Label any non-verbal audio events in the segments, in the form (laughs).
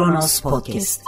Kronos Podcast.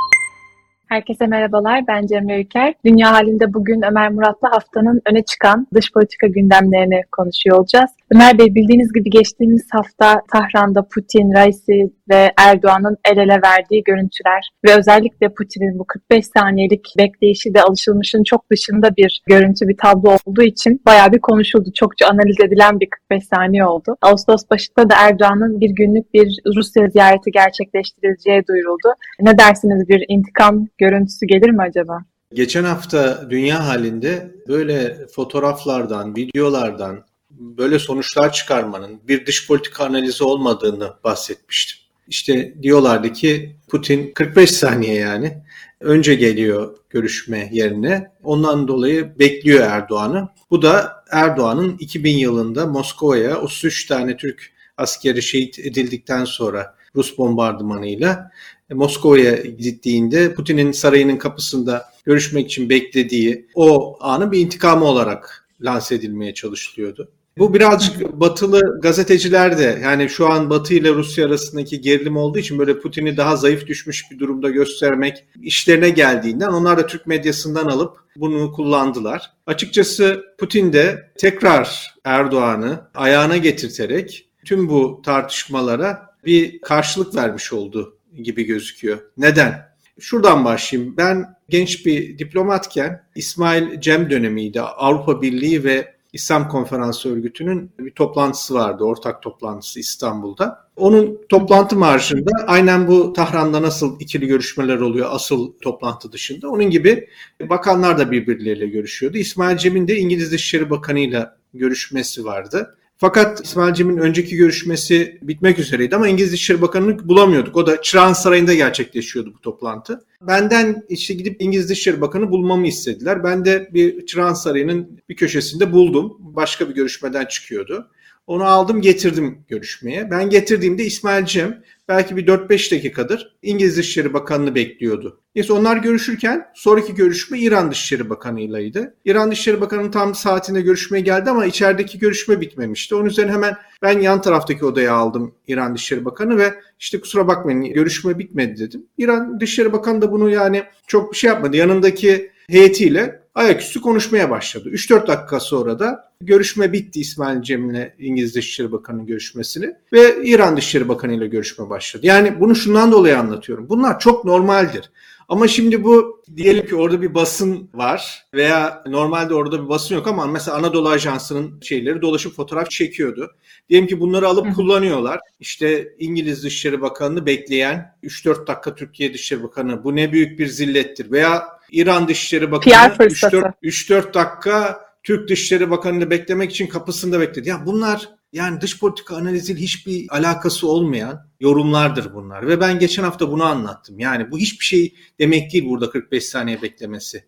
Herkese merhabalar, ben Cemre Yüker. Dünya halinde bugün Ömer Murat'la haftanın öne çıkan dış politika gündemlerini konuşuyor olacağız. Ömer Bey bildiğiniz gibi geçtiğimiz hafta Tahran'da Putin, Raisi ve Erdoğan'ın el ele verdiği görüntüler ve özellikle Putin'in bu 45 saniyelik bekleyişi de alışılmışın çok dışında bir görüntü, bir tablo olduğu için bayağı bir konuşuldu. Çokça analiz edilen bir 45 saniye oldu. Ağustos başında da Erdoğan'ın bir günlük bir Rusya ziyareti gerçekleştirileceği duyuruldu. Ne dersiniz bir intikam görüntüsü gelir mi acaba? Geçen hafta dünya halinde böyle fotoğraflardan, videolardan böyle sonuçlar çıkarmanın bir dış politika analizi olmadığını bahsetmiştim. İşte diyorlardı ki Putin 45 saniye yani önce geliyor görüşme yerine. Ondan dolayı bekliyor Erdoğan'ı. Bu da Erdoğan'ın 2000 yılında Moskova'ya 33 tane Türk askeri şehit edildikten sonra Rus bombardımanıyla Moskova'ya gittiğinde Putin'in sarayının kapısında görüşmek için beklediği o anı bir intikamı olarak lanse edilmeye çalışılıyordu. Bu birazcık batılı gazeteciler de yani şu an Batı ile Rusya arasındaki gerilim olduğu için böyle Putin'i daha zayıf düşmüş bir durumda göstermek işlerine geldiğinden onlar da Türk medyasından alıp bunu kullandılar. Açıkçası Putin de tekrar Erdoğan'ı ayağına getirterek tüm bu tartışmalara bir karşılık vermiş oldu gibi gözüküyor. Neden? Şuradan başlayayım. Ben genç bir diplomatken İsmail Cem dönemiydi. Avrupa Birliği ve İslam Konferansı Örgütü'nün bir toplantısı vardı, ortak toplantısı İstanbul'da. Onun toplantı marjında aynen bu Tahran'da nasıl ikili görüşmeler oluyor asıl toplantı dışında. Onun gibi bakanlar da birbirleriyle görüşüyordu. İsmail Cem'in de İngiliz Dışişleri Bakanı'yla görüşmesi vardı. Fakat İsmail Cem'in önceki görüşmesi bitmek üzereydi ama İngiliz Dışişleri Bakanı'nı bulamıyorduk. O da Çırağan Sarayı'nda gerçekleşiyordu bu toplantı. Benden işte gidip İngiliz Dışişleri Bakanı bulmamı istediler. Ben de bir Çırağan Sarayı'nın bir köşesinde buldum. Başka bir görüşmeden çıkıyordu. Onu aldım getirdim görüşmeye. Ben getirdiğimde İsmail Cem belki bir 4-5 dakikadır İngiliz Dışişleri Bakanı'nı bekliyordu. Neyse onlar görüşürken sonraki görüşme İran Dışişleri Bakanı'ylaydı. İran Dışişleri Bakanı'nın tam saatinde görüşmeye geldi ama içerideki görüşme bitmemişti. Onun üzerine hemen ben yan taraftaki odaya aldım İran Dışişleri Bakanı ve işte kusura bakmayın görüşme bitmedi dedim. İran Dışişleri Bakanı da bunu yani çok bir şey yapmadı. Yanındaki heyetiyle ayaküstü konuşmaya başladı. 3-4 dakika sonra da görüşme bitti İsmail Cem'le İngiliz Dışişleri Bakanı'nın görüşmesini ve İran Dışişleri Bakanı ile görüşme başladı. Yani bunu şundan dolayı anlatıyorum. Bunlar çok normaldir. Ama şimdi bu diyelim ki orada bir basın var veya normalde orada bir basın yok ama mesela Anadolu Ajansı'nın şeyleri dolaşıp fotoğraf çekiyordu. Diyelim ki bunları alıp Hı. kullanıyorlar. İşte İngiliz Dışişleri Bakanı'nı bekleyen 3-4 dakika Türkiye Dışişleri Bakanı bu ne büyük bir zillettir. Veya İran Dışişleri Bakanı 3-4 dakika Türk Dışişleri Bakanı'nı beklemek için kapısında bekledi. Ya bunlar yani dış politika analiziyle hiçbir alakası olmayan yorumlardır bunlar. Ve ben geçen hafta bunu anlattım. Yani bu hiçbir şey demek değil burada 45 saniye beklemesi.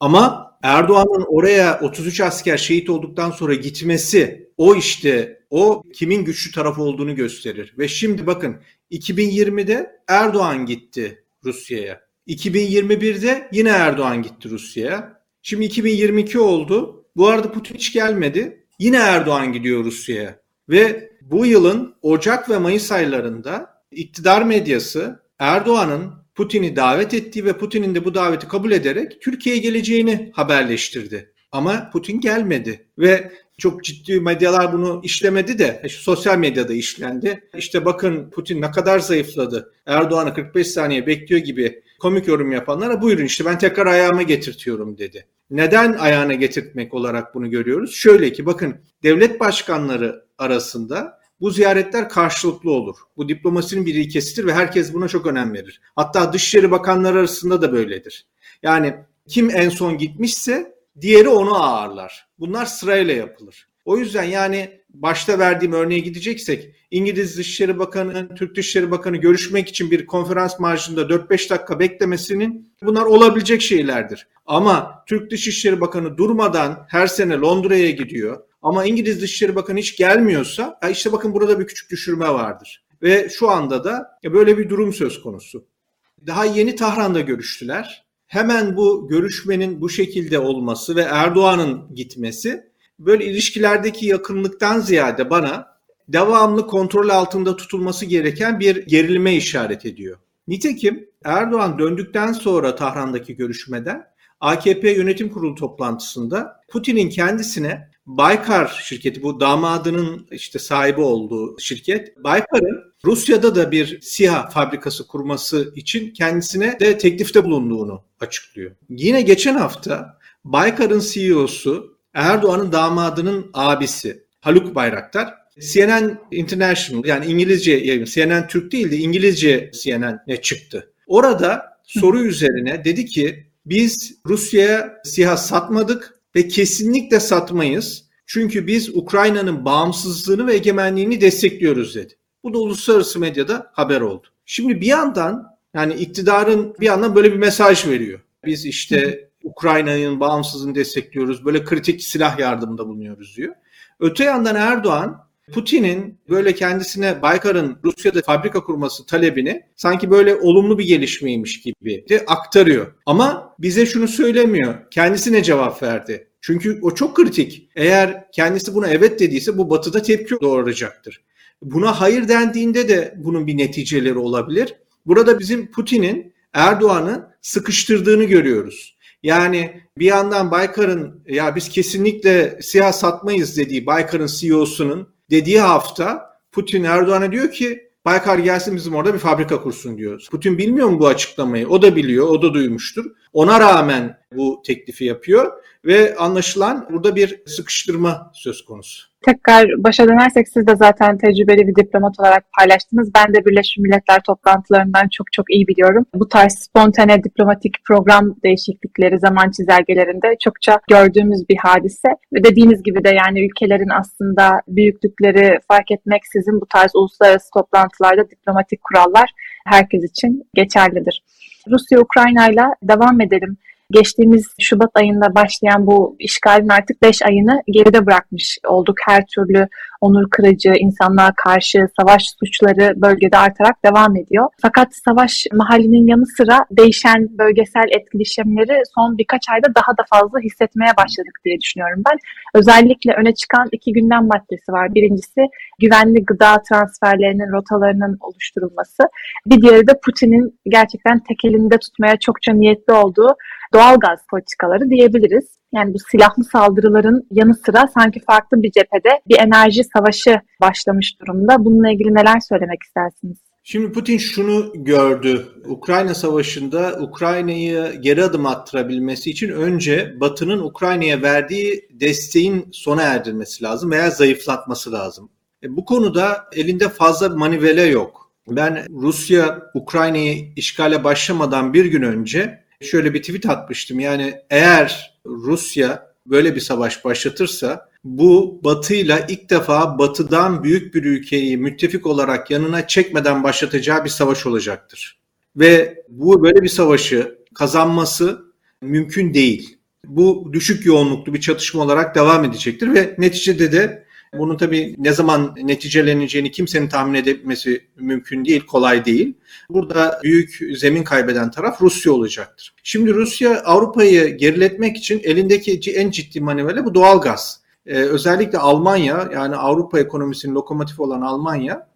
Ama Erdoğan'ın oraya 33 asker şehit olduktan sonra gitmesi o işte o kimin güçlü tarafı olduğunu gösterir. Ve şimdi bakın 2020'de Erdoğan gitti Rusya'ya. 2021'de yine Erdoğan gitti Rusya'ya. Şimdi 2022 oldu. Bu arada Putin hiç gelmedi. Yine Erdoğan gidiyor Rusya'ya. Ve bu yılın Ocak ve Mayıs aylarında iktidar medyası Erdoğan'ın Putin'i davet ettiği ve Putin'in de bu daveti kabul ederek Türkiye'ye geleceğini haberleştirdi. Ama Putin gelmedi ve çok ciddi medyalar bunu işlemedi de şu sosyal medyada işlendi. İşte bakın Putin ne kadar zayıfladı. Erdoğan'ı 45 saniye bekliyor gibi komik yorum yapanlara buyurun işte ben tekrar ayağıma getirtiyorum dedi. Neden ayağına getirtmek olarak bunu görüyoruz? Şöyle ki bakın devlet başkanları arasında bu ziyaretler karşılıklı olur. Bu diplomasinin bir ilkesidir ve herkes buna çok önem verir. Hatta Dışişleri Bakanları arasında da böyledir. Yani kim en son gitmişse diğeri onu ağırlar. Bunlar sırayla yapılır. O yüzden yani başta verdiğim örneğe gideceksek İngiliz Dışişleri Bakanı, Türk Dışişleri Bakanı görüşmek için bir konferans marjında 4-5 dakika beklemesinin bunlar olabilecek şeylerdir. Ama Türk Dışişleri Bakanı durmadan her sene Londra'ya gidiyor. Ama İngiliz Dışişleri Bakanı hiç gelmiyorsa işte bakın burada bir küçük düşürme vardır. Ve şu anda da böyle bir durum söz konusu. Daha yeni Tahran'da görüştüler. Hemen bu görüşmenin bu şekilde olması ve Erdoğan'ın gitmesi böyle ilişkilerdeki yakınlıktan ziyade bana devamlı kontrol altında tutulması gereken bir gerilime işaret ediyor. Nitekim Erdoğan döndükten sonra Tahran'daki görüşmeden AKP yönetim kurulu toplantısında Putin'in kendisine Baykar şirketi bu damadının işte sahibi olduğu şirket Baykar'ın Rusya'da da bir SİHA fabrikası kurması için kendisine de teklifte bulunduğunu açıklıyor. Yine geçen hafta Baykar'ın CEO'su Erdoğan'ın damadının abisi Haluk Bayraktar CNN International yani İngilizce yayın CNN Türk değil de İngilizce CNN'e çıktı. Orada soru üzerine dedi ki biz Rusya'ya SİHA satmadık ve kesinlikle satmayız. Çünkü biz Ukrayna'nın bağımsızlığını ve egemenliğini destekliyoruz dedi. Bu da uluslararası medyada haber oldu. Şimdi bir yandan yani iktidarın bir yandan böyle bir mesaj veriyor. Biz işte Ukrayna'nın bağımsızlığını destekliyoruz. Böyle kritik silah yardımında bulunuyoruz diyor. Öte yandan Erdoğan Putin'in böyle kendisine Baykar'ın Rusya'da fabrika kurması talebini sanki böyle olumlu bir gelişmeymiş gibi de aktarıyor. Ama bize şunu söylemiyor. Kendisine cevap verdi. Çünkü o çok kritik. Eğer kendisi buna evet dediyse bu batıda tepki doğuracaktır. Buna hayır dendiğinde de bunun bir neticeleri olabilir. Burada bizim Putin'in Erdoğan'ı sıkıştırdığını görüyoruz. Yani bir yandan Baykar'ın ya biz kesinlikle siyah satmayız dediği Baykar'ın CEO'sunun dediği hafta Putin Erdoğan'a diyor ki Baykar gelsin bizim orada bir fabrika kursun diyor. Putin bilmiyor mu bu açıklamayı? O da biliyor, o da duymuştur. Ona rağmen bu teklifi yapıyor ve anlaşılan burada bir sıkıştırma söz konusu. Tekrar başa dönersek siz de zaten tecrübeli bir diplomat olarak paylaştınız. Ben de Birleşmiş Milletler toplantılarından çok çok iyi biliyorum. Bu tarz spontane diplomatik program değişiklikleri zaman çizelgelerinde çokça gördüğümüz bir hadise. Ve dediğiniz gibi de yani ülkelerin aslında büyüklükleri fark etmeksizin bu tarz uluslararası toplantılarda diplomatik kurallar herkes için geçerlidir. Rusya-Ukrayna ile devam edelim geçtiğimiz Şubat ayında başlayan bu işgalin artık 5 ayını geride bırakmış olduk. Her türlü onur kırıcı, insanlığa karşı savaş suçları bölgede artarak devam ediyor. Fakat savaş mahallinin yanı sıra değişen bölgesel etkileşimleri son birkaç ayda daha da fazla hissetmeye başladık diye düşünüyorum ben. Özellikle öne çıkan iki gündem maddesi var. Birincisi güvenli gıda transferlerinin rotalarının oluşturulması. Bir diğeri de Putin'in gerçekten tek elinde tutmaya çokça niyetli olduğu doğal gaz politikaları diyebiliriz. Yani bu silahlı saldırıların yanı sıra sanki farklı bir cephede bir enerji savaşı başlamış durumda. Bununla ilgili neler söylemek istersiniz? Şimdi Putin şunu gördü. Ukrayna Savaşı'nda Ukrayna'yı geri adım attırabilmesi için önce Batı'nın Ukrayna'ya verdiği desteğin sona erdirmesi lazım veya zayıflatması lazım. E, bu konuda elinde fazla manivele yok. Ben Rusya Ukrayna'yı işgale başlamadan bir gün önce şöyle bir tweet atmıştım. Yani eğer Rusya böyle bir savaş başlatırsa bu Batı'yla ilk defa Batı'dan büyük bir ülkeyi müttefik olarak yanına çekmeden başlatacağı bir savaş olacaktır. Ve bu böyle bir savaşı kazanması mümkün değil. Bu düşük yoğunluklu bir çatışma olarak devam edecektir ve neticede de bunun tabii ne zaman neticeleneceğini kimsenin tahmin etmesi mümkün değil, kolay değil. Burada büyük zemin kaybeden taraf Rusya olacaktır. Şimdi Rusya Avrupa'yı geriletmek için elindeki en ciddi manevra bu doğal gaz. Ee, özellikle Almanya yani Avrupa ekonomisinin lokomotifi olan Almanya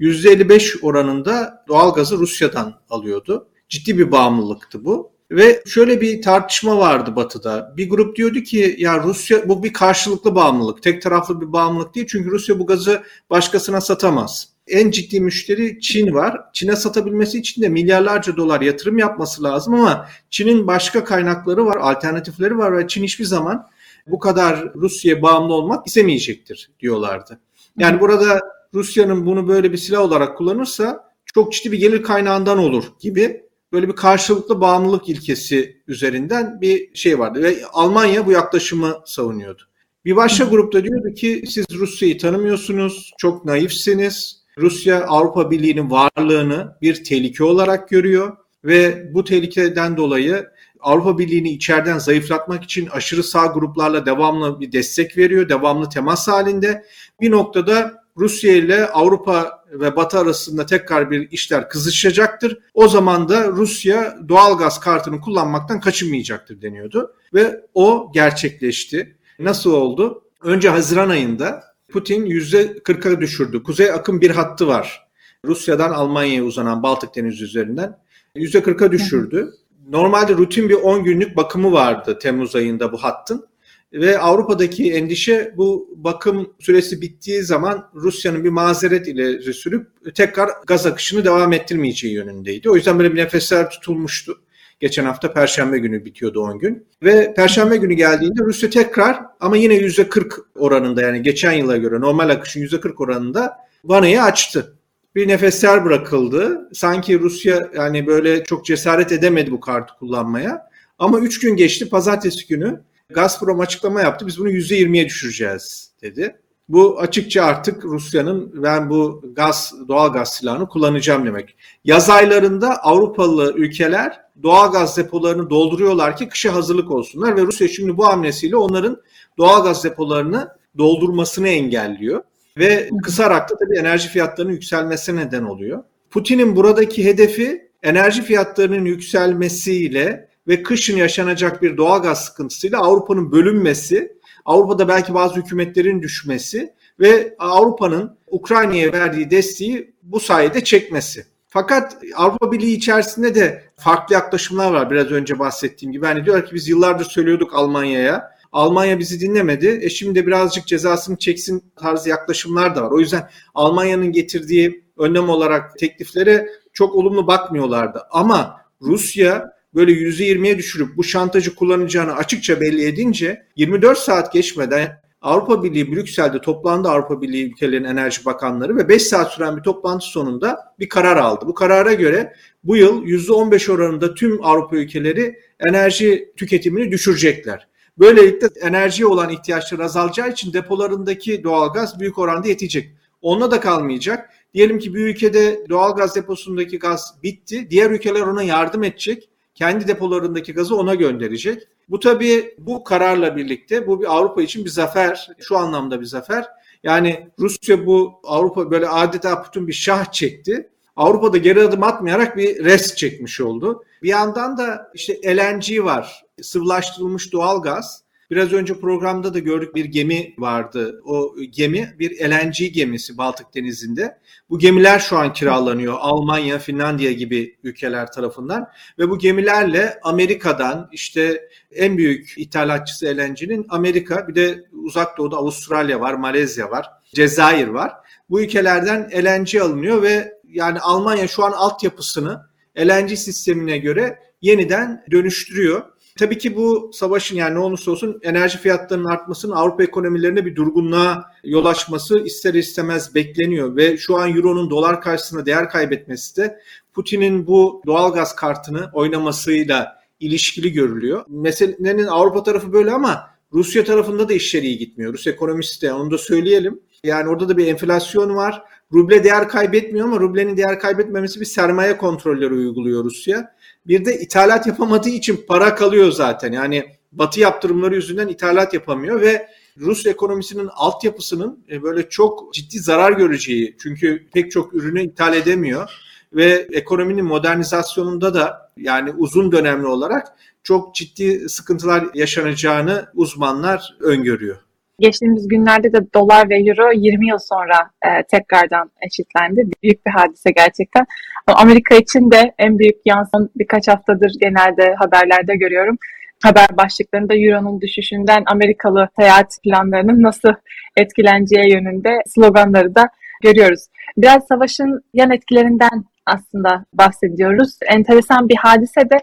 %55 oranında doğal gazı Rusya'dan alıyordu. Ciddi bir bağımlılıktı bu. Ve şöyle bir tartışma vardı Batı'da. Bir grup diyordu ki ya Rusya bu bir karşılıklı bağımlılık. Tek taraflı bir bağımlılık değil. Çünkü Rusya bu gazı başkasına satamaz. En ciddi müşteri Çin var. Çin'e satabilmesi için de milyarlarca dolar yatırım yapması lazım ama Çin'in başka kaynakları var, alternatifleri var ve Çin hiçbir zaman bu kadar Rusya'ya bağımlı olmak istemeyecektir diyorlardı. Yani burada Rusya'nın bunu böyle bir silah olarak kullanırsa çok ciddi bir gelir kaynağından olur gibi böyle bir karşılıklı bağımlılık ilkesi üzerinden bir şey vardı ve Almanya bu yaklaşımı savunuyordu. Bir başka grupta diyordu ki siz Rusya'yı tanımıyorsunuz, çok naifsiniz. Rusya Avrupa Birliği'nin varlığını bir tehlike olarak görüyor ve bu tehlikeden dolayı Avrupa Birliği'ni içeriden zayıflatmak için aşırı sağ gruplarla devamlı bir destek veriyor, devamlı temas halinde. Bir noktada Rusya ile Avrupa ve Batı arasında tekrar bir işler kızışacaktır. O zaman da Rusya doğal gaz kartını kullanmaktan kaçınmayacaktır deniyordu. Ve o gerçekleşti. Nasıl oldu? Önce Haziran ayında Putin %40'a düşürdü. Kuzey akım bir hattı var. Rusya'dan Almanya'ya uzanan Baltık Denizi üzerinden %40'a düşürdü. Normalde rutin bir 10 günlük bakımı vardı Temmuz ayında bu hattın. Ve Avrupa'daki endişe bu bakım süresi bittiği zaman Rusya'nın bir mazeret ile sürüp tekrar gaz akışını devam ettirmeyeceği yönündeydi. O yüzden böyle bir nefesler tutulmuştu. Geçen hafta Perşembe günü bitiyordu 10 gün. Ve Perşembe günü geldiğinde Rusya tekrar ama yine %40 oranında yani geçen yıla göre normal akışın %40 oranında vanayı açtı. Bir nefesler bırakıldı. Sanki Rusya yani böyle çok cesaret edemedi bu kartı kullanmaya. Ama 3 gün geçti pazartesi günü Gazprom açıklama yaptı. Biz bunu %20'ye düşüreceğiz dedi. Bu açıkça artık Rusya'nın ben bu gaz, doğal gaz silahını kullanacağım demek. Yaz aylarında Avrupalı ülkeler doğal gaz depolarını dolduruyorlar ki kışa hazırlık olsunlar ve Rusya şimdi bu hamlesiyle onların doğal gaz depolarını doldurmasını engelliyor ve kısarak da tabii enerji fiyatlarının yükselmesine neden oluyor. Putin'in buradaki hedefi enerji fiyatlarının yükselmesiyle ve kışın yaşanacak bir doğal gaz sıkıntısıyla Avrupa'nın bölünmesi, Avrupa'da belki bazı hükümetlerin düşmesi ve Avrupa'nın Ukrayna'ya verdiği desteği bu sayede çekmesi. Fakat Avrupa Birliği içerisinde de farklı yaklaşımlar var biraz önce bahsettiğim gibi. Hani diyor ki biz yıllardır söylüyorduk Almanya'ya. Almanya bizi dinlemedi. E şimdi birazcık cezasını çeksin tarzı yaklaşımlar da var. O yüzden Almanya'nın getirdiği önlem olarak tekliflere çok olumlu bakmıyorlardı. Ama Rusya böyle %20'ye düşürüp bu şantajı kullanacağını açıkça belli edince 24 saat geçmeden Avrupa Birliği Brüksel'de toplandı Avrupa Birliği ülkelerinin enerji bakanları ve 5 saat süren bir toplantı sonunda bir karar aldı. Bu karara göre bu yıl %15 oranında tüm Avrupa ülkeleri enerji tüketimini düşürecekler. Böylelikle enerjiye olan ihtiyaçları azalacağı için depolarındaki doğalgaz büyük oranda yetecek. Onunla da kalmayacak. Diyelim ki bir ülkede doğalgaz deposundaki gaz bitti. Diğer ülkeler ona yardım edecek kendi depolarındaki gazı ona gönderecek. Bu tabii bu kararla birlikte bu bir Avrupa için bir zafer. Şu anlamda bir zafer. Yani Rusya bu Avrupa böyle adeta Putin bir şah çekti. Avrupa'da geri adım atmayarak bir rest çekmiş oldu. Bir yandan da işte LNG var. Sıvılaştırılmış doğal gaz. Biraz önce programda da gördük bir gemi vardı. O gemi bir LNG gemisi Baltık Denizi'nde. Bu gemiler şu an kiralanıyor Almanya, Finlandiya gibi ülkeler tarafından ve bu gemilerle Amerika'dan işte en büyük ithalatçısı LNG'nin Amerika bir de uzak doğuda Avustralya var, Malezya var, Cezayir var. Bu ülkelerden LNG alınıyor ve yani Almanya şu an altyapısını LNG sistemine göre yeniden dönüştürüyor. Tabii ki bu savaşın yani ne olursa olsun enerji fiyatlarının artmasının Avrupa ekonomilerine bir durgunluğa yol açması ister istemez bekleniyor ve şu an Euro'nun dolar karşısında değer kaybetmesi de Putin'in bu doğalgaz kartını oynamasıyla ilişkili görülüyor. Meselenin Avrupa tarafı böyle ama Rusya tarafında da işleri iyi gitmiyor. Rus ekonomisi de onu da söyleyelim. Yani orada da bir enflasyon var. Ruble değer kaybetmiyor ama rublenin değer kaybetmemesi bir sermaye kontrolleri uyguluyor Rusya. Bir de ithalat yapamadığı için para kalıyor zaten. Yani batı yaptırımları yüzünden ithalat yapamıyor ve Rus ekonomisinin altyapısının e, böyle çok ciddi zarar göreceği çünkü pek çok ürünü ithal edemiyor ve ekonominin modernizasyonunda da yani uzun dönemli olarak çok ciddi sıkıntılar yaşanacağını uzmanlar öngörüyor. Geçtiğimiz günlerde de dolar ve euro 20 yıl sonra e, tekrardan eşitlendi. Büyük bir hadise gerçekten. Amerika için de en büyük yansın birkaç haftadır genelde haberlerde görüyorum. Haber başlıklarında Euro'nun düşüşünden Amerikalı seyahat planlarının nasıl etkileneceği yönünde sloganları da görüyoruz. Biraz savaşın yan etkilerinden aslında bahsediyoruz. Enteresan bir hadise de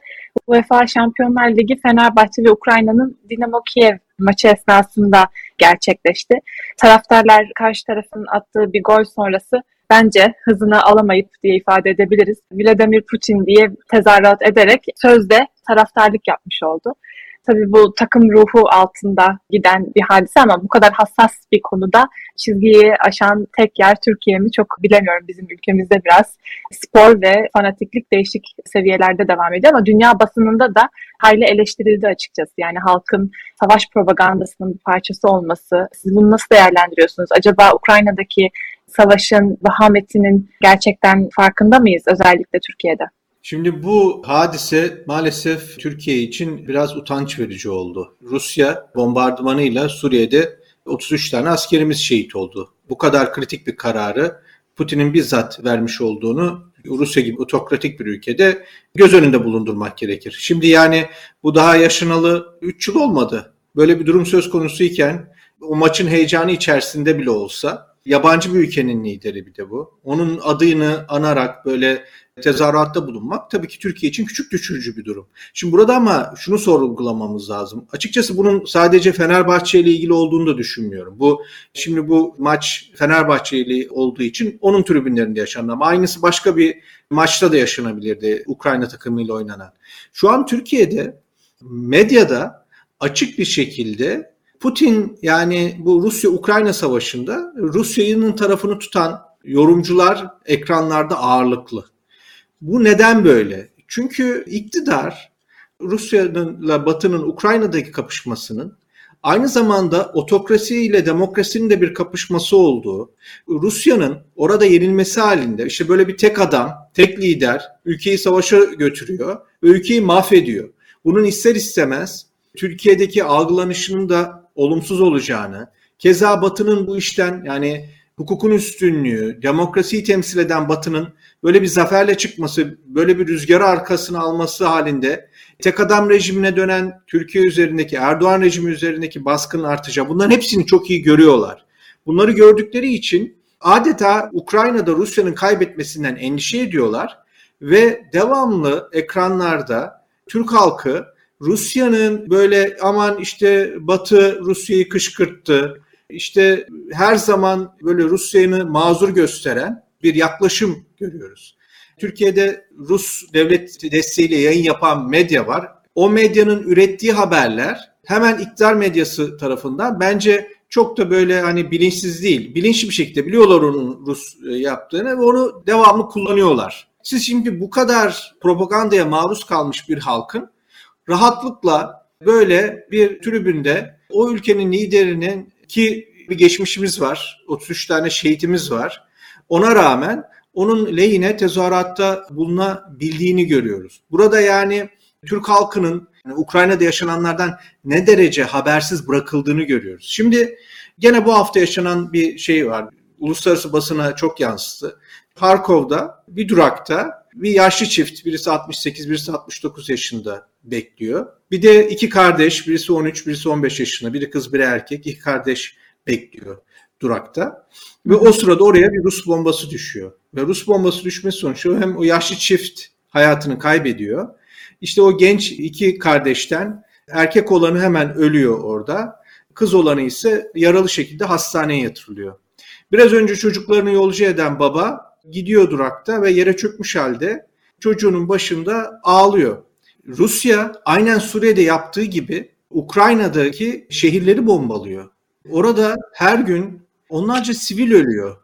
UEFA Şampiyonlar Ligi Fenerbahçe ve Ukrayna'nın Dinamo Kiev maçı esnasında gerçekleşti. Taraftarlar karşı tarafın attığı bir gol sonrası bence hızını alamayıp diye ifade edebiliriz. Vladimir Putin diye tezahürat ederek sözde taraftarlık yapmış oldu. Tabii bu takım ruhu altında giden bir hadise ama bu kadar hassas bir konuda çizgiyi aşan tek yer Türkiye mi çok bilemiyorum. Bizim ülkemizde biraz spor ve fanatiklik değişik seviyelerde devam ediyor ama dünya basınında da hayli eleştirildi açıkçası. Yani halkın savaş propagandasının bir parçası olması. Siz bunu nasıl değerlendiriyorsunuz? Acaba Ukrayna'daki savaşın vahametinin gerçekten farkında mıyız özellikle Türkiye'de? Şimdi bu hadise maalesef Türkiye için biraz utanç verici oldu. Rusya bombardımanıyla Suriye'de 33 tane askerimiz şehit oldu. Bu kadar kritik bir kararı Putin'in bizzat vermiş olduğunu Rusya gibi otokratik bir ülkede göz önünde bulundurmak gerekir. Şimdi yani bu daha yaşanalı 3 yıl olmadı. Böyle bir durum söz konusuyken o maçın heyecanı içerisinde bile olsa yabancı bir ülkenin lideri bir de bu. Onun adını anarak böyle tezahüratta bulunmak tabii ki Türkiye için küçük düşürücü bir durum. Şimdi burada ama şunu sorgulamamız lazım. Açıkçası bunun sadece Fenerbahçe ile ilgili olduğunu da düşünmüyorum. Bu şimdi bu maç Fenerbahçe ile olduğu için onun tribünlerinde yaşanan ama aynısı başka bir maçta da yaşanabilirdi Ukrayna takımıyla oynanan. Şu an Türkiye'de medyada açık bir şekilde Putin yani bu Rusya-Ukrayna savaşında Rusya'nın tarafını tutan yorumcular ekranlarda ağırlıklı. Bu neden böyle? Çünkü iktidar Rusya'nınla Batı'nın Ukrayna'daki kapışmasının aynı zamanda otokrasi ile demokrasinin de bir kapışması olduğu, Rusya'nın orada yenilmesi halinde işte böyle bir tek adam, tek lider ülkeyi savaşa götürüyor ve ülkeyi mahvediyor. Bunun ister istemez Türkiye'deki algılanışının da olumsuz olacağını, keza Batı'nın bu işten yani hukukun üstünlüğü, demokrasiyi temsil eden Batı'nın böyle bir zaferle çıkması, böyle bir rüzgarı arkasına alması halinde tek adam rejimine dönen Türkiye üzerindeki, Erdoğan rejimi üzerindeki baskının artacağı bunların hepsini çok iyi görüyorlar. Bunları gördükleri için adeta Ukrayna'da Rusya'nın kaybetmesinden endişe ediyorlar ve devamlı ekranlarda Türk halkı Rusya'nın böyle aman işte Batı Rusya'yı kışkırttı, işte her zaman böyle Rusya'yı mazur gösteren bir yaklaşım görüyoruz. Türkiye'de Rus devlet desteğiyle yayın yapan medya var. O medyanın ürettiği haberler hemen iktidar medyası tarafından bence çok da böyle hani bilinçsiz değil. Bilinçli bir şekilde biliyorlar onun Rus e, yaptığını ve onu devamlı kullanıyorlar. Siz şimdi bu kadar propagandaya maruz kalmış bir halkın rahatlıkla böyle bir tribünde o ülkenin liderinin ki bir geçmişimiz var. 33 tane şehitimiz var. Ona rağmen onun lehine tezahüratta bulunabildiğini görüyoruz. Burada yani Türk halkının yani Ukrayna'da yaşananlardan ne derece habersiz bırakıldığını görüyoruz. Şimdi gene bu hafta yaşanan bir şey var. Uluslararası basına çok yansıdı. Harkov'da bir durakta bir yaşlı çift, birisi 68, birisi 69 yaşında bekliyor. Bir de iki kardeş, birisi 13, birisi 15 yaşında, biri kız, biri erkek, iki kardeş bekliyor durakta. Ve o sırada oraya bir Rus bombası düşüyor. Ve Rus bombası düşmesi sonucu hem o yaşlı çift hayatını kaybediyor. İşte o genç iki kardeşten erkek olanı hemen ölüyor orada. Kız olanı ise yaralı şekilde hastaneye yatırılıyor. Biraz önce çocuklarını yolcu eden baba gidiyor durakta ve yere çökmüş halde çocuğunun başında ağlıyor. Rusya aynen Suriye'de yaptığı gibi Ukrayna'daki şehirleri bombalıyor. Orada her gün onlarca sivil ölüyor.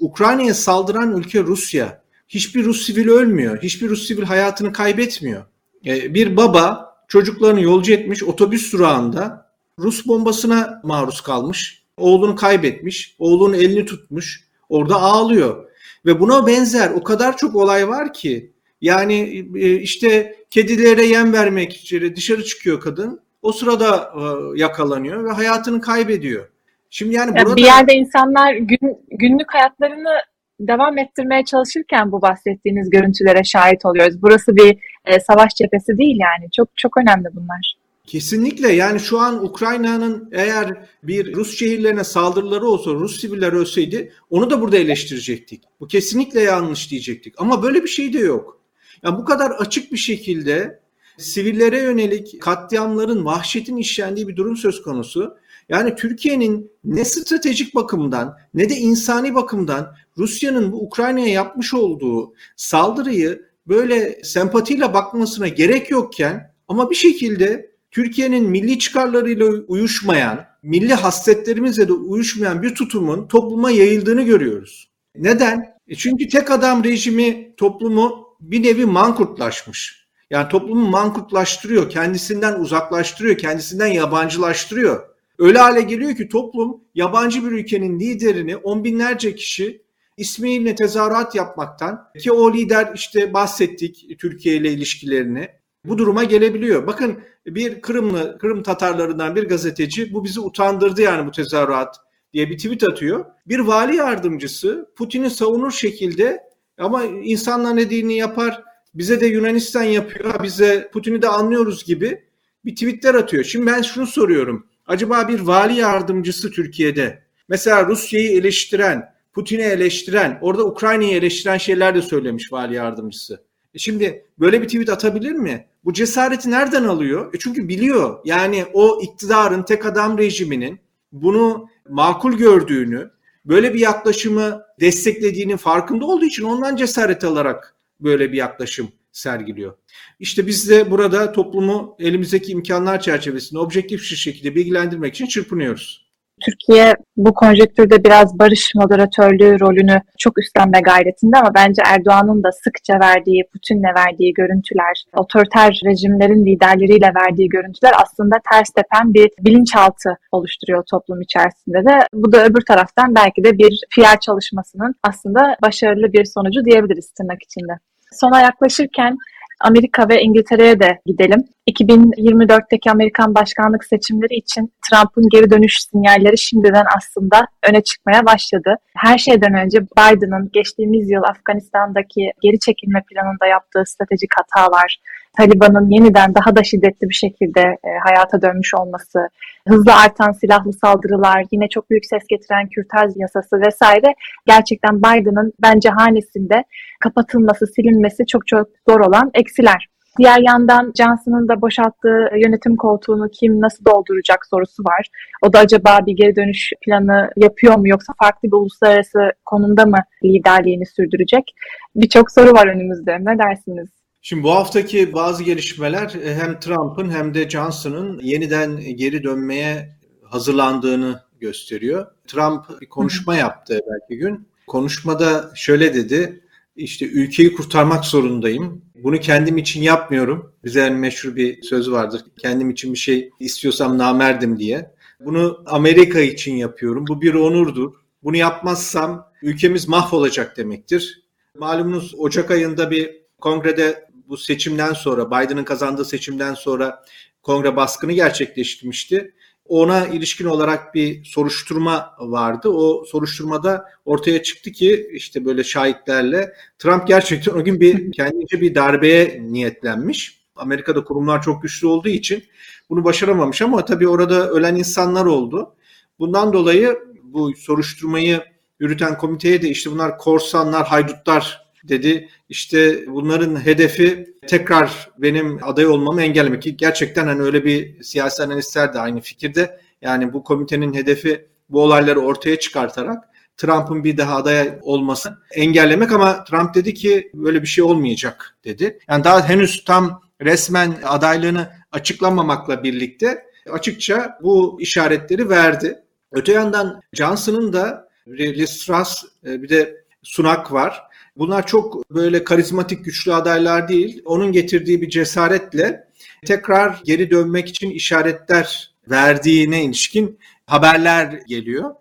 Ukrayna'ya saldıran ülke Rusya. Hiçbir Rus sivil ölmüyor. Hiçbir Rus sivil hayatını kaybetmiyor. E, bir baba çocuklarını yolcu etmiş otobüs durağında Rus bombasına maruz kalmış. Oğlunu kaybetmiş. Oğlunun elini tutmuş. Orada ağlıyor. Ve buna benzer o kadar çok olay var ki yani e, işte kedilere yem vermek için dışarı çıkıyor kadın. O sırada e, yakalanıyor ve hayatını kaybediyor. Şimdi yani burada... Bir yerde insanlar gün, günlük hayatlarını devam ettirmeye çalışırken bu bahsettiğiniz görüntülere şahit oluyoruz. Burası bir e, savaş cephesi değil yani. Çok çok önemli bunlar. Kesinlikle yani şu an Ukrayna'nın eğer bir Rus şehirlerine saldırıları olsa, Rus siviller ölseydi onu da burada eleştirecektik. Bu kesinlikle yanlış diyecektik. Ama böyle bir şey de yok. Yani bu kadar açık bir şekilde sivillere yönelik katliamların, vahşetin işlendiği bir durum söz konusu. Yani Türkiye'nin ne stratejik bakımdan ne de insani bakımdan Rusya'nın bu Ukrayna'ya yapmış olduğu saldırıyı böyle sempatiyle bakmasına gerek yokken ama bir şekilde Türkiye'nin milli çıkarlarıyla uyuşmayan, milli hasletlerimizle de uyuşmayan bir tutumun topluma yayıldığını görüyoruz. Neden? E çünkü tek adam rejimi toplumu bir nevi mankurtlaşmış. Yani toplumu mankurtlaştırıyor, kendisinden uzaklaştırıyor, kendisinden yabancılaştırıyor. Öyle hale geliyor ki toplum yabancı bir ülkenin liderini on binlerce kişi ismiyle tezahürat yapmaktan ki o lider işte bahsettik Türkiye ile ilişkilerini bu duruma gelebiliyor. Bakın bir Kırımlı, Kırım Tatarlarından bir gazeteci bu bizi utandırdı yani bu tezahürat. diye bir tweet atıyor. Bir vali yardımcısı Putin'i savunur şekilde ama insanlar ne dediğini yapar bize de Yunanistan yapıyor bize Putin'i de anlıyoruz gibi bir tweetler atıyor. Şimdi ben şunu soruyorum. Acaba bir vali yardımcısı Türkiye'de mesela Rusya'yı eleştiren, Putin'i eleştiren, orada Ukrayna'yı eleştiren şeyler de söylemiş vali yardımcısı. E şimdi böyle bir tweet atabilir mi? Bu cesareti nereden alıyor? E çünkü biliyor. Yani o iktidarın tek adam rejiminin bunu makul gördüğünü, böyle bir yaklaşımı desteklediğinin farkında olduğu için ondan cesaret alarak böyle bir yaklaşım sergiliyor. İşte biz de burada toplumu elimizdeki imkanlar çerçevesinde objektif bir şekilde bilgilendirmek için çırpınıyoruz. Türkiye bu konjektürde biraz barış moderatörlüğü rolünü çok üstlenme gayretinde ama bence Erdoğan'ın da sıkça verdiği, Putin'le verdiği görüntüler, otoriter rejimlerin liderleriyle verdiği görüntüler aslında ters tepen bir bilinçaltı oluşturuyor toplum içerisinde de. Bu da öbür taraftan belki de bir PR çalışmasının aslında başarılı bir sonucu diyebiliriz tırnak içinde. Sona yaklaşırken Amerika ve İngiltere'ye de gidelim. 2024'teki Amerikan başkanlık seçimleri için Trump'ın geri dönüş sinyalleri şimdiden aslında öne çıkmaya başladı. Her şeyden önce Biden'ın geçtiğimiz yıl Afganistan'daki geri çekilme planında yaptığı stratejik hatalar, Taliban'ın yeniden daha da şiddetli bir şekilde e, hayata dönmüş olması, hızlı artan silahlı saldırılar, yine çok büyük ses getiren kürtaj yasası vesaire gerçekten Biden'ın bence hanesinde kapatılması, silinmesi çok çok zor olan eksiler. Diğer yandan Johnson'ın da boşalttığı yönetim koltuğunu kim nasıl dolduracak sorusu var. O da acaba bir geri dönüş planı yapıyor mu yoksa farklı bir uluslararası konumda mı liderliğini sürdürecek? Birçok soru var önümüzde. Ne dersiniz? Şimdi bu haftaki bazı gelişmeler e, hem Trump'ın hem de Johnson'ın yeniden geri dönmeye hazırlandığını gösteriyor. Trump bir konuşma yaptı belki gün. Konuşmada şöyle dedi. İşte ülkeyi kurtarmak zorundayım. Bunu kendim için yapmıyorum. Bize meşhur bir söz vardır. Kendim için bir şey istiyorsam namerdim diye. Bunu Amerika için yapıyorum. Bu bir onurdur. Bunu yapmazsam ülkemiz mahvolacak demektir. Malumunuz Ocak ayında bir kongrede bu seçimden sonra Biden'ın kazandığı seçimden sonra kongre baskını gerçekleştirmişti. Ona ilişkin olarak bir soruşturma vardı. O soruşturmada ortaya çıktı ki işte böyle şahitlerle Trump gerçekten o gün bir (laughs) kendince bir darbeye niyetlenmiş. Amerika'da kurumlar çok güçlü olduğu için bunu başaramamış ama tabii orada ölen insanlar oldu. Bundan dolayı bu soruşturmayı yürüten komiteye de işte bunlar korsanlar, haydutlar dedi. İşte bunların hedefi tekrar benim aday olmamı engellemek. Ki gerçekten hani öyle bir siyasi analistler de aynı fikirde. Yani bu komitenin hedefi bu olayları ortaya çıkartarak Trump'ın bir daha aday olması engellemek ama Trump dedi ki böyle bir şey olmayacak dedi. Yani daha henüz tam resmen adaylığını açıklamamakla birlikte açıkça bu işaretleri verdi. Öte yandan Johnson'ın da Liz Truss e, bir de Sunak var. Bunlar çok böyle karizmatik güçlü adaylar değil. Onun getirdiği bir cesaretle tekrar geri dönmek için işaretler verdiğine ilişkin haberler geliyor.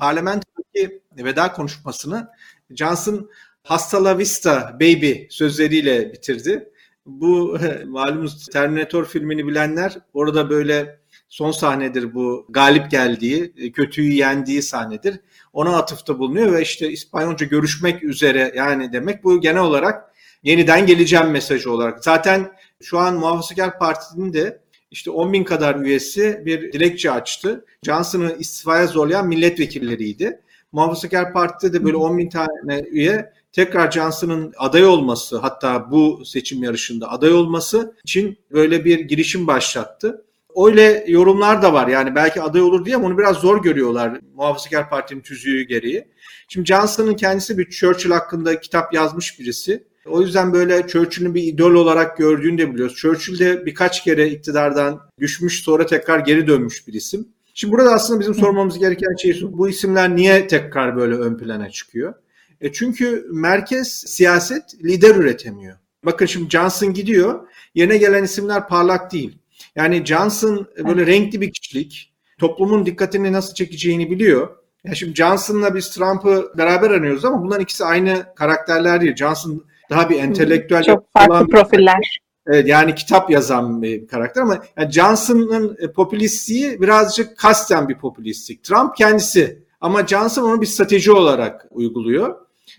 Parlamentodaki veda konuşmasını Johnson hasta la vista baby sözleriyle bitirdi. Bu (laughs) malumuz Terminator filmini bilenler orada böyle son sahnedir bu galip geldiği, kötüyü yendiği sahnedir ona atıfta bulunuyor ve işte İspanyolca görüşmek üzere yani demek bu genel olarak yeniden geleceğim mesajı olarak. Zaten şu an Muhafazakar Parti'nin de işte 10 bin kadar üyesi bir dilekçe açtı. Johnson'ı istifaya zorlayan milletvekilleriydi. Muhafazakar Parti'de de böyle 10 bin tane üye tekrar Johnson'ın aday olması hatta bu seçim yarışında aday olması için böyle bir girişim başlattı öyle yorumlar da var. Yani belki aday olur diye ama onu biraz zor görüyorlar Muhafazakar Parti'nin tüzüğü gereği. Şimdi Johnson'ın kendisi bir Churchill hakkında kitap yazmış birisi. O yüzden böyle Churchill'in bir idol olarak gördüğünü de biliyoruz. Churchill de birkaç kere iktidardan düşmüş sonra tekrar geri dönmüş bir isim. Şimdi burada aslında bizim sormamız gereken şey bu isimler niye tekrar böyle ön plana çıkıyor? E çünkü merkez siyaset lider üretemiyor. Bakın şimdi Johnson gidiyor. Yerine gelen isimler parlak değil. Yani Johnson e, böyle renkli bir kişilik. Toplumun dikkatini nasıl çekeceğini biliyor. Yani şimdi Johnson'la biz Trump'ı beraber anıyoruz ama bunların ikisi aynı karakterler değil. Johnson daha bir entelektüel çok farklı profiller. Evet, yani kitap yazan bir karakter ama yani Johnson'ın e, popülistliği birazcık kasten bir popülistlik. Trump kendisi Ama Johnson onu bir strateji olarak uyguluyor.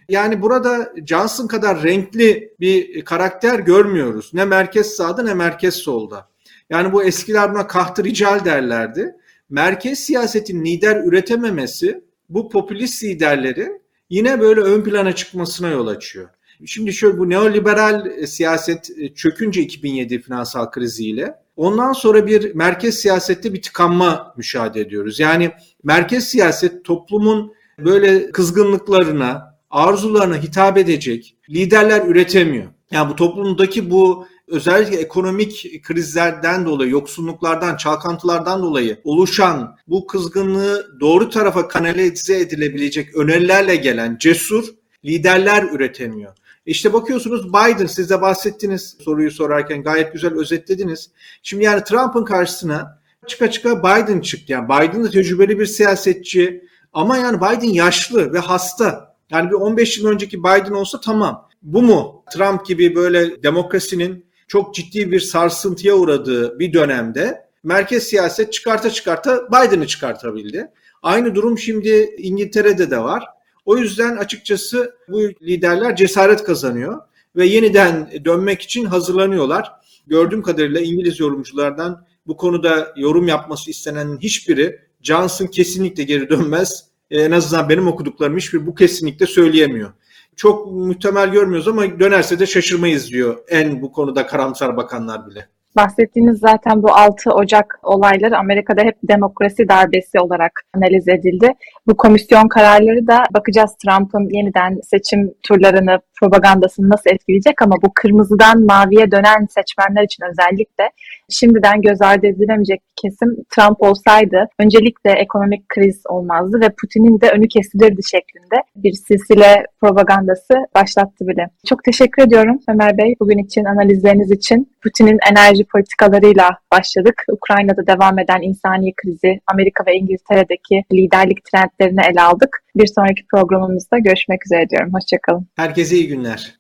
Yani burada Johnson kadar renkli bir karakter görmüyoruz. Ne merkez sağda ne merkez solda. Yani bu eskiler buna kahtı derlerdi. Merkez siyasetin lider üretememesi bu popülist liderlerin yine böyle ön plana çıkmasına yol açıyor. Şimdi şöyle bu neoliberal siyaset çökünce 2007 finansal kriziyle ondan sonra bir merkez siyasette bir tıkanma müşahede ediyoruz. Yani merkez siyaset toplumun böyle kızgınlıklarına, arzularına hitap edecek liderler üretemiyor. Yani bu toplumdaki bu özellikle ekonomik krizlerden dolayı, yoksulluklardan, çalkantılardan dolayı oluşan bu kızgınlığı doğru tarafa kanalize edilebilecek önerilerle gelen cesur liderler üretemiyor. İşte bakıyorsunuz Biden size bahsettiniz soruyu sorarken gayet güzel özetlediniz. Şimdi yani Trump'ın karşısına çıka çıka Biden çıktı. Yani Biden de tecrübeli bir siyasetçi ama yani Biden yaşlı ve hasta. Yani bir 15 yıl önceki Biden olsa tamam. Bu mu? Trump gibi böyle demokrasinin çok ciddi bir sarsıntıya uğradığı bir dönemde merkez siyaset çıkarta çıkarta Biden'ı çıkartabildi. Aynı durum şimdi İngiltere'de de var. O yüzden açıkçası bu liderler cesaret kazanıyor ve yeniden dönmek için hazırlanıyorlar. Gördüğüm kadarıyla İngiliz yorumculardan bu konuda yorum yapması istenenin hiçbiri Johnson kesinlikle geri dönmez. En azından benim okuduklarım hiçbir bu kesinlikle söyleyemiyor çok muhtemel görmüyoruz ama dönerse de şaşırmayız diyor en bu konuda karamsar bakanlar bile. Bahsettiğiniz zaten bu 6 Ocak olayları Amerika'da hep demokrasi darbesi olarak analiz edildi. Bu komisyon kararları da bakacağız Trump'ın yeniden seçim turlarını, propagandasını nasıl etkileyecek ama bu kırmızıdan maviye dönen seçmenler için özellikle şimdiden göz ardı edilemeyecek bir kesim Trump olsaydı öncelikle ekonomik kriz olmazdı ve Putin'in de önü kesilirdi şeklinde bir silsile propagandası başlattı bile. Çok teşekkür ediyorum Ömer Bey bugün için analizleriniz için. Putin'in enerji politikalarıyla başladık. Ukrayna'da devam eden insani krizi, Amerika ve İngiltere'deki liderlik trendlerini ele aldık. Bir sonraki programımızda görüşmek üzere diyorum. Hoşçakalın. Herkese iyi günler.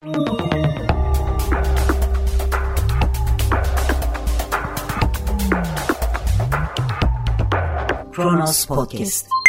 Kronos Podcast